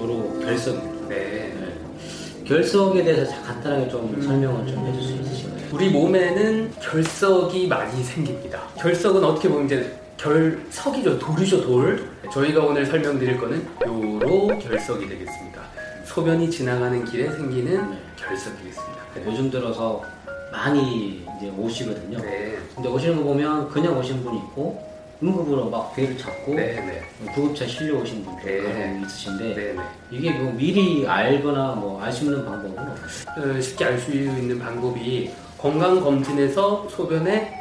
요로 결석입니다. 네. 네. 결석에 대해서 간단하게 좀 음. 설명을 좀 해줄 수 있으신가요? 우리 몸에는 결석이 많이 생깁니다. 결석은 어떻게 보면 이제 결석이죠. 돌이죠, 돌. 저희가 오늘 설명드릴 거는 요로 결석이 되겠습니다. 소변이 지나가는 길에 생기는 네. 결석이겠습니다. 네. 요즘 들어서 많이 이제 오시거든요. 네. 근데 오시는 거 보면 그냥 오시는 분이 있고 응급으로 막 배를 잡고 네, 네. 구급차 실려 오신 분들 네. 있으신데 네, 네. 이게 뭐 미리 알거나 뭐 알 수 있는 방법은 어, 쉽게 알 수 있는 방법이 건강 검진에서 소변에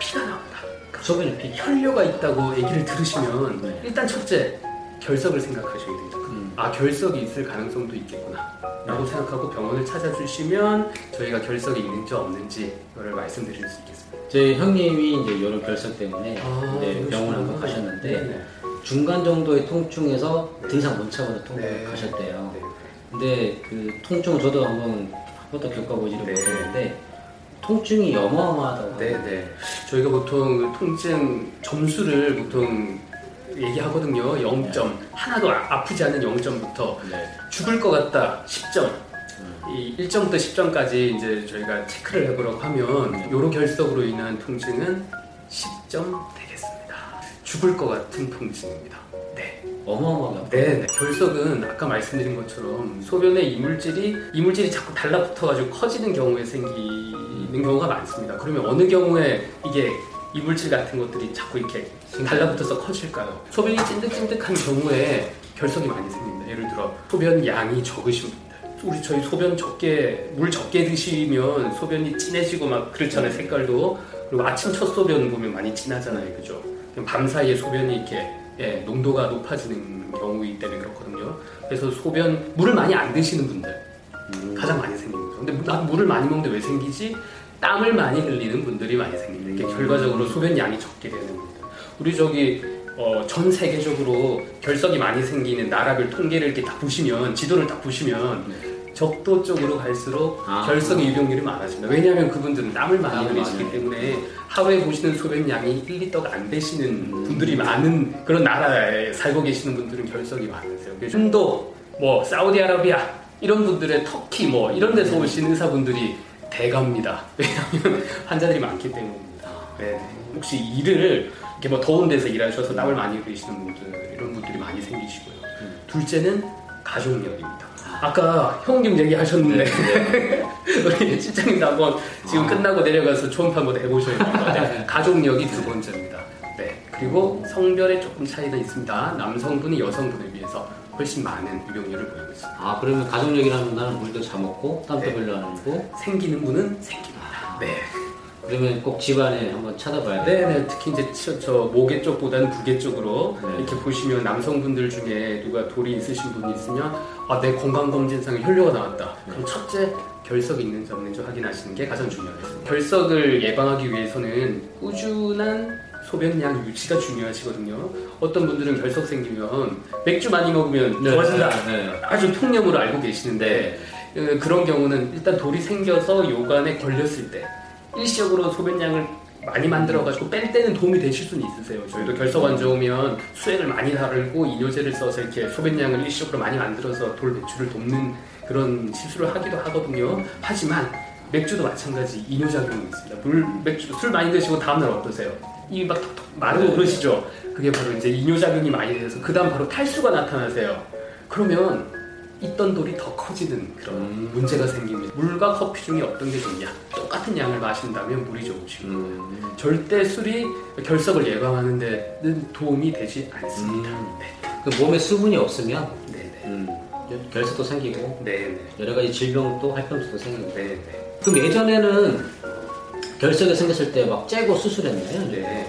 피가 나온다. 소변에 피, 혈뇨가 있다고 얘기를 들으시면 네. 일단 첫째 결석을 생각하셔야 됩니다. 음. 아 결석이 있을 가능성도 있겠구나. 라고 생각하고 병원을 찾아주시면 저희가 결석이 있는지 없는지 그거를 말씀드릴 수 있겠습니다. 저희 형님이 이제 여러 결석 때문에 아, 이제 병원 한번 가셨는데 네네. 중간 정도의 통증에서 더 이상 못 참아서 통증을 네. 가셨대요. 네. 근데 그 통증 저도 한번 한 번도 겪어보지를 네. 못했는데 통증이 어마어마하다고. 네, 네. 저희가 보통 그 통증 점수를 보통 얘기하거든요. 0점. 네. 하나도 아, 프지 않은 0점부터 네. 죽을 것 같다. 10점. 음. 이 1점부터 10점까지 이제 저희가 체크를 해보라고 하면 네. 요로 결석으로 인한 통증은 10점 되겠습니다. 죽을 것 같은 통증입니다. 네. 어마어마하다. 네, 네. 결석은 아까 말씀드린 것처럼 소변에 이물질이 이물질이 자꾸 달라붙어가지고 커지는 경우에 생기는 경우가 많습니다. 그러면 어느 경우에 이게 이물질 같은 것들이 자꾸 이렇게 달라붙어서 커질까요? 소변이 찐득찐득한 경우에 결석이 많이 생깁니다. 예를 들어 소변 양이 적으신 분들. 우리 저희 소변 적게 물 적게 드시면 소변이 진해지고 막 그렇잖아요 색깔도 그리고 아침 첫 소변 보면 많이 진하잖아요 그죠 밤 사이에 소변이 이렇게 예, 농도가 높아지는 경우이기 때문에 그렇거든요 그래서 소변 물을 많이 안 드시는 분들 음. 가장 많이 생깁니다 근데 나 물을 많이 먹는데 왜 생기지 땀을 많이 흘리는 분들이 많이 생깁니다. 이게 결과적으로 소변 양이 적게 되는 겁니다. 우리 저기 어, 전 세계적으로 결석이 많이 생기는 나라별 통계를 이렇게 다 보시면 지도를 다 보시면 네. 적도 쪽으로 갈수록 아, 결석의 유병률이 많아집니다. 왜냐하면 그분들은 땀을 많이 흘리시기 때문에 하루에 보시는 소변 양이 1리터가 안 되시는 음. 분들이 많은 그런 나라에 살고 계시는 분들은 결석이 많으세요. 인도, 뭐 사우디아라비아 이런 분들의 터키 뭐 이런 데서 오신 의사분들이 대가입니다. 왜냐하면 환자들이 많기 때문입니다. 네. 혹시 일을 이렇게 뭐 더운 데서 일하셔서 땀을 많이 흘리시는 분들 이런 분들이 많이 생기시고요. 음. 둘째는 가족력입니다. 아까 형님 얘기하셨는데 네, 네. 우리 실장님도 한번 지금 아. 끝나고 내려가서 초음파 한번 해보셔야 됩니다. 가족력이 두 번째입니다. 네 그리고 성별에 조금 차이가 있습니다. 남성분이 여성분에 비해서 훨씬 많은 유병률을 보이고 있습니다. 아 그러면 가족력이라면 나는 물도 잘 먹고 땀도 네. 별로 안 흘리고 생기는 분은 생깁니다. 아, 네. 그러면 꼭 집안에 한번 찾아봐야 돼요. 네네. 특히 이제 저, 저 목의 쪽보다는 부계 쪽으로 네. 이렇게 보시면 남성분들 중에 누가 돌이 있으신 분이 있으면 아, 내 건강 검진상에 혈뇨가 나왔다. 네. 그럼 첫째 결석이 있는지 없는지 확인하시는 게 가장 중요하겠습니다. 결석을 예방하기 위해서는 꾸준한 소변량 유지가 중요하시거든요. 어떤 분들은 결석 생기면 맥주 많이 먹으면 네, 좋아진다. 네, 네. 아주 통념으로 알고 계시는데 어, 그런 경우는 일단 돌이 생겨서 요관에 걸렸을 때 일시적으로 소변량을 많이 만들어가지고 뺄 때는 도움이 되실 수는 있으세요. 저희도 결석 안 좋으면 수액을 많이 다르고 이뇨제를 써서 이렇게 소변량을 일시적으로 많이 만들어서 돌 배출을 돕는 그런 시술을 하기도 하거든요. 하지만 맥주도 마찬가지 이뇨작용이 있습니다. 물, 맥주, 술 많이 드시고 다음날 어떠세요? 이막 마르고 그러시죠. 그게 바로 이제 이뇨작용이 많이 돼서 그 다음 바로 탈수가 나타나세요. 그러면 있던 돌이 더 커지는 그런 음. 문제가 생깁니다. 물과 커피 중에 어떤 게 좋냐? 똑같은 양을 마신다면 물이 좋으시고 음. 절대 술이 결석을 예방하는 데는 도움이 되지 않습니다. 음. 네. 그 몸에 수분이 없으면 네네. 음. 결석도 생기고 네네. 여러 가지 질병도 활병도 생기고 네네. 그럼 예전에는 결석이 생겼을 때 막 째고 수술했나요? 네.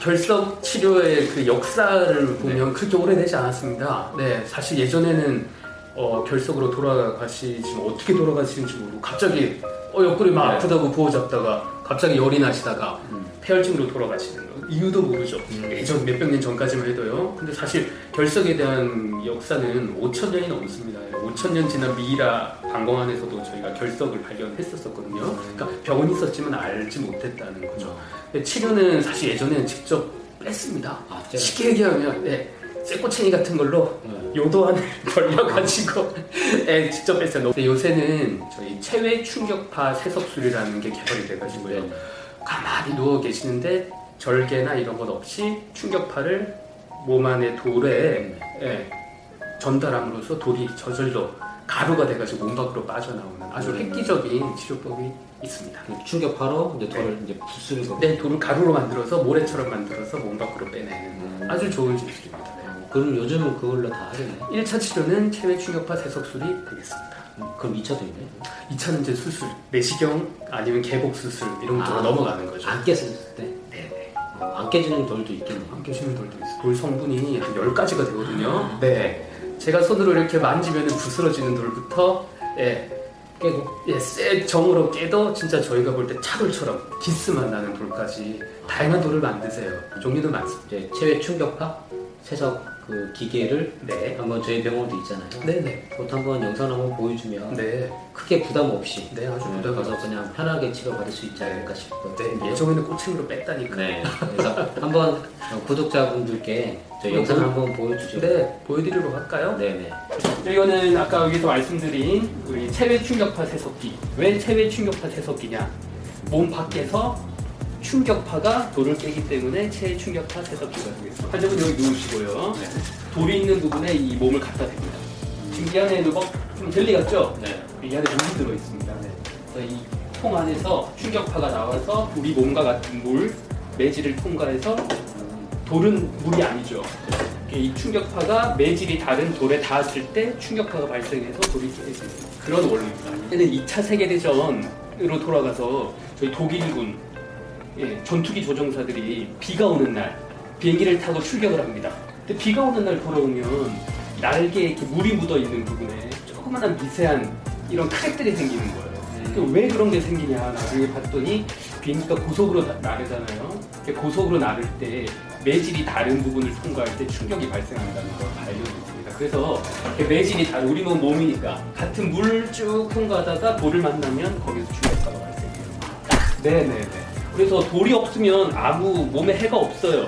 결석 치료의 그 역사를 보면 네. 그렇게 오래되지 않았습니다. 네, 사실 예전에는 어, 결석으로 돌아가시지만 어떻게 돌아가시는지 모르고 갑자기 어, 옆구리 막 네. 아프다고 부어잡다가 갑자기 열이 나시다가 음. 폐혈증으로 돌아가시는 거 이유도 모르죠. 음. 예전 몇백 년 전까지만 해도요. 근데 사실 결석에 대한 역사는 5천 년이 넘습니다. 5천 년 지난 미이라 방공안에서도 저희가 결석을 발견했었거든요. 음. 그러니까 병원이 있었지만 알지 못했다는 거죠. 음. 치료는 사실 예전에는 직접 뺐습니다. 아, 쉽게 얘기하면 네, 쇠꼬챙이 같은 걸로 네. 요도안을 벌려가지고 예, 직접 뺐어요. 근데 요새는 저희 체외 충격파 세석술이라는 게 개발이 돼가지고요. 네. 가만히 누워 계시는데 절개나 이런 것 없이 충격파를 몸 안에 돌에 예, 전달함으로써 돌이 저절로 가루가 돼가지고 몸 밖으로 빠져나오는 아주 음. 획기적인 치료법이 있습니다. 그 충격파로 이제 돌을 이제 부수는 네, 돌을 가루로 만들어서 모래처럼 만들어서 몸 밖으로 빼내는 음. 아주 좋은 기술입니다. 네. 그럼 요즘은 그걸로 다 하겠네. 1차 치료는 체외 충격파 세석술이 되겠습니다. 음, 그럼 2차도 있네. 2차는 이제 수술, 내시경 아니면 개복 수술 이런 쪽으로 아. 넘어가는 거죠. 안 깼을 때. 네네. 어, 안 깨지는 돌도 있겠네. 안 계시는 돌도 있어요. 돌 성분이 한 10가지가 되거든요. 네. 제가 손으로 이렇게 만지면 부스러지는 돌부터 예, 깨고. 예, 쎄 정으로 깨도 진짜 저희가 볼 때 차돌처럼 기스만 나는 돌까지 다양한 돌을 만드세요. 종류도 많습니다. 이제 체외 충격파 세석 그 기계를 네. 한번 저희 병원도 있잖아요. 네네. 그것도 한번 영상 한번 보여주면 네. 크게 부담 없이 네, 아주 음, 부담 가서 없이. 그냥 편하게 치료받을 수 있지 않을까 싶어요. 네, 예전에는 꼬챙이로 뺐다니까. 네. 그래서 한번 어, 구독자분들께 저희 네, 영상 보- 한번 보여주죠. 네, 보여드리러 갈까요? 네네. 이거는 아까 여기서 말씀드린 우리 체외 충격파 세석기. 왜 체외 충격파 세석기냐? 몸 밖에서 충격파가 돌을 깨기 때문에 체외 충격파 세석기가 되겠습니다. 환자분 여기 누우시고요. 돌이 있는 부분에 이 몸을 갖다 댑니다. 지금 이 안에 누가 좀 젤리 같죠? 네. 이 안에 물이 들어 있습니다. 그래서 이 통 안에서 충격파가 나와서 우리 몸과 같은 물, 매질을 통과해서 돌은 물이 아니죠. 이 충격파가 매질이 다른 돌에 닿았을 때 충격파가 발생해서 돌이 깨지는 그런 원리입니다. 얘는 2차 세계대전으로 돌아가서 저희 독일군 예, 전투기 조종사들이 비가 오는 날 비행기를 타고 출격을 합니다. 근데 비가 오는 날 돌아오면 날개에 이렇게 물이 묻어 있는 부분에 조그마한 미세한 이런 크랙들이 생기는 거예요. 그왜 그런 게 생기냐 나중에 봤더니 비행기가 고속으로 나- 나르잖아요. 고속으로 나를 때 매질이 다른 부분을 통과할 때 충격이 발생한다는 걸 발견했습니다. 그래서 매질이 다른 우리 몸 몸이니까 같은 물 쭉 통과하다가 돌을 만나면 거기서 충격파가 발생해요. 네네네. 그래서 돌이 없으면 아무 몸에 해가 없어요.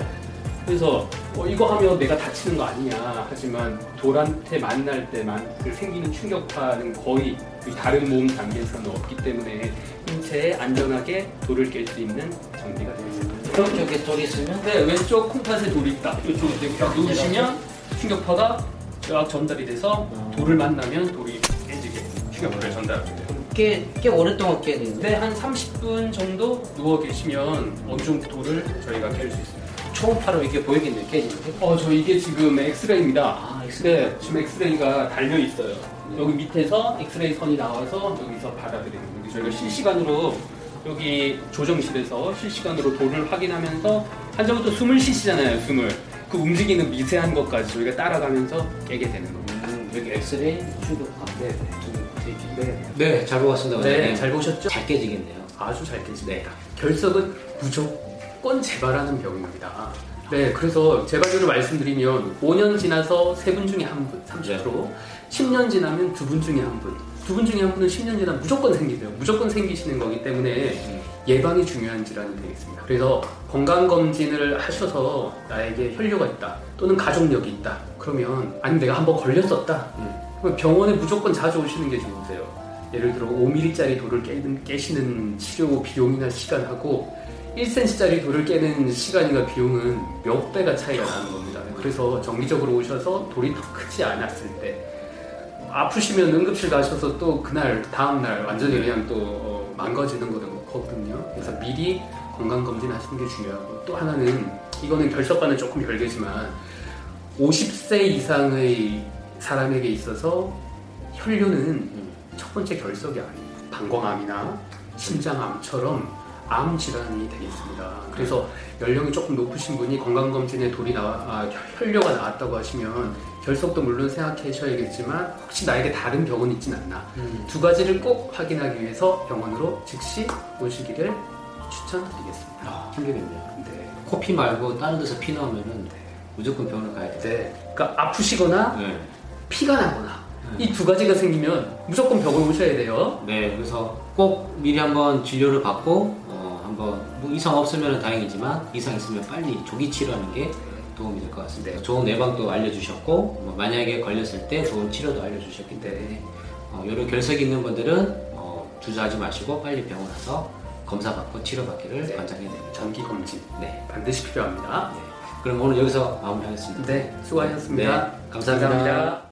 그래서 어, 이거 하면 내가 다치는 거 아니냐. 하지만 돌한테 만날 때만 그 생기는 충격파는 거의 그 다른 몸 단계에서는 없기 때문에 인체에 안전하게 돌을 깰 수 있는 장비가 되겠습니다. 그럼 저기 돌이 있으면 네, 왼쪽 콩팥에 돌이 있다. 이쪽 이렇게 딱 누우시면 충격파가 쫙 전달이 돼서 돌을 만나면 돌이 깨지게 충격파를 전달하게 돼요. 꽤, 꽤 오랫동안 깨야 되는데 네, 한 30분 정도 누워 계시면 어느 정도 돌을 저희가 깰 수 있습니다. 초음파로 이게 보이겠네요 깨지는 게. 어, 저 이게 지금 엑스레이입니다. 아, 엑스레이. 네, 지금 엑스레이가 달려 있어요. 여기 밑에서 엑스레이 선이 나와서 여기서 받아들이는 거예요. 저희가 실시간으로 여기 조정실에서 실시간으로 돌을 확인하면서 환자부터 숨을 쉬시잖아요, 숨을. 그 움직이는 미세한 것까지 저희가 따라가면서 깨게 되는 겁니다. 음, 여기 엑스레이 충격파. 네, 네. 네, 잘 보았습니다. 네, 원장님. 잘 보셨죠? 잘 깨지겠네요. 아주 잘 깨집니다. 결석은 무조건 재발하는 병입니다. 네, 그래서 재발률을 말씀드리면 5년 지나서 3분 중에 한 분, 30%, 10년 지나면 2분 중에 한 분, 2분 중에 한 분은 10년 지나면 무조건 생기세요. 무조건 생기시는 거기 때문에 예방이 중요한 질환이 되겠습니다. 그래서 건강검진을 하셔서 나에게 혈류가 있다, 또는 가족력이 있다. 그러면, 아니 내가 한번 걸렸었다. 병원에 무조건 자주 오시는 게 좋으세요. 예를 들어 5mm짜리 돌을 깨는, 깨시는 치료 비용이나 시간하고 1cm짜리 돌을 깨는 시간이나 비용은 몇 배가 차이가 나는 겁니다. 그래서 정기적으로 오셔서 돌이 더 크지 않았을 때 아프시면 응급실 가셔서 또 그날 다음날 완전히 그냥 또 어, 망가지는 거거든요. 그래서 미리 건강 검진 하시는 게 중요하고 또 하나는 이거는 결석과는 조금 별개지만 50세 이상의 사람에게 있어서 혈류는 첫 번째 결석이 아니에요. 방광암이나 심장암처럼 암 질환이 되겠습니다. 그래서 연령이 조금 높으신 분이 건강검진에 돌이 나와 아, 혈류가 나왔다고 하시면 결석도 물론 생각하셔야겠지만 혹시 나에게 다른 병은 있진 않나 음. 두 가지를 꼭 확인하기 위해서 병원으로 즉시 오시기를 추천드리겠습니다. 아, 힘들겠네요. 네. 코피 말고 다른 데서 피 나오면은 무조건 병원을 가야 돼요. 네. 그러니까 아프시거나 네. 피가 나거나 이두 가지가 생기면 무조건 병원 오셔야 돼요. 네, 그래서 꼭 미리 한번 진료를 받고 어, 한번 뭐 이상 없으면 다행이지만 이상 있으면 빨리 조기 치료하는 게 도움이 될 것 같습니다. 네. 좋은 예방도 알려주셨고 뭐 만약에 걸렸을 때 좋은 치료도 알려주셨기 때문에 어, 이런 결석이 있는 분들은 어, 주저하지 마시고 빨리 병원 와서 검사 받고 치료 받기를 네. 권장해드립니다. 장기 검진 네. 반드시 필요합니다. 네. 그럼 오늘 여기서 마무리하겠습니다. 네, 수고하셨습니다. 네, 감사합니다. 감사합니다.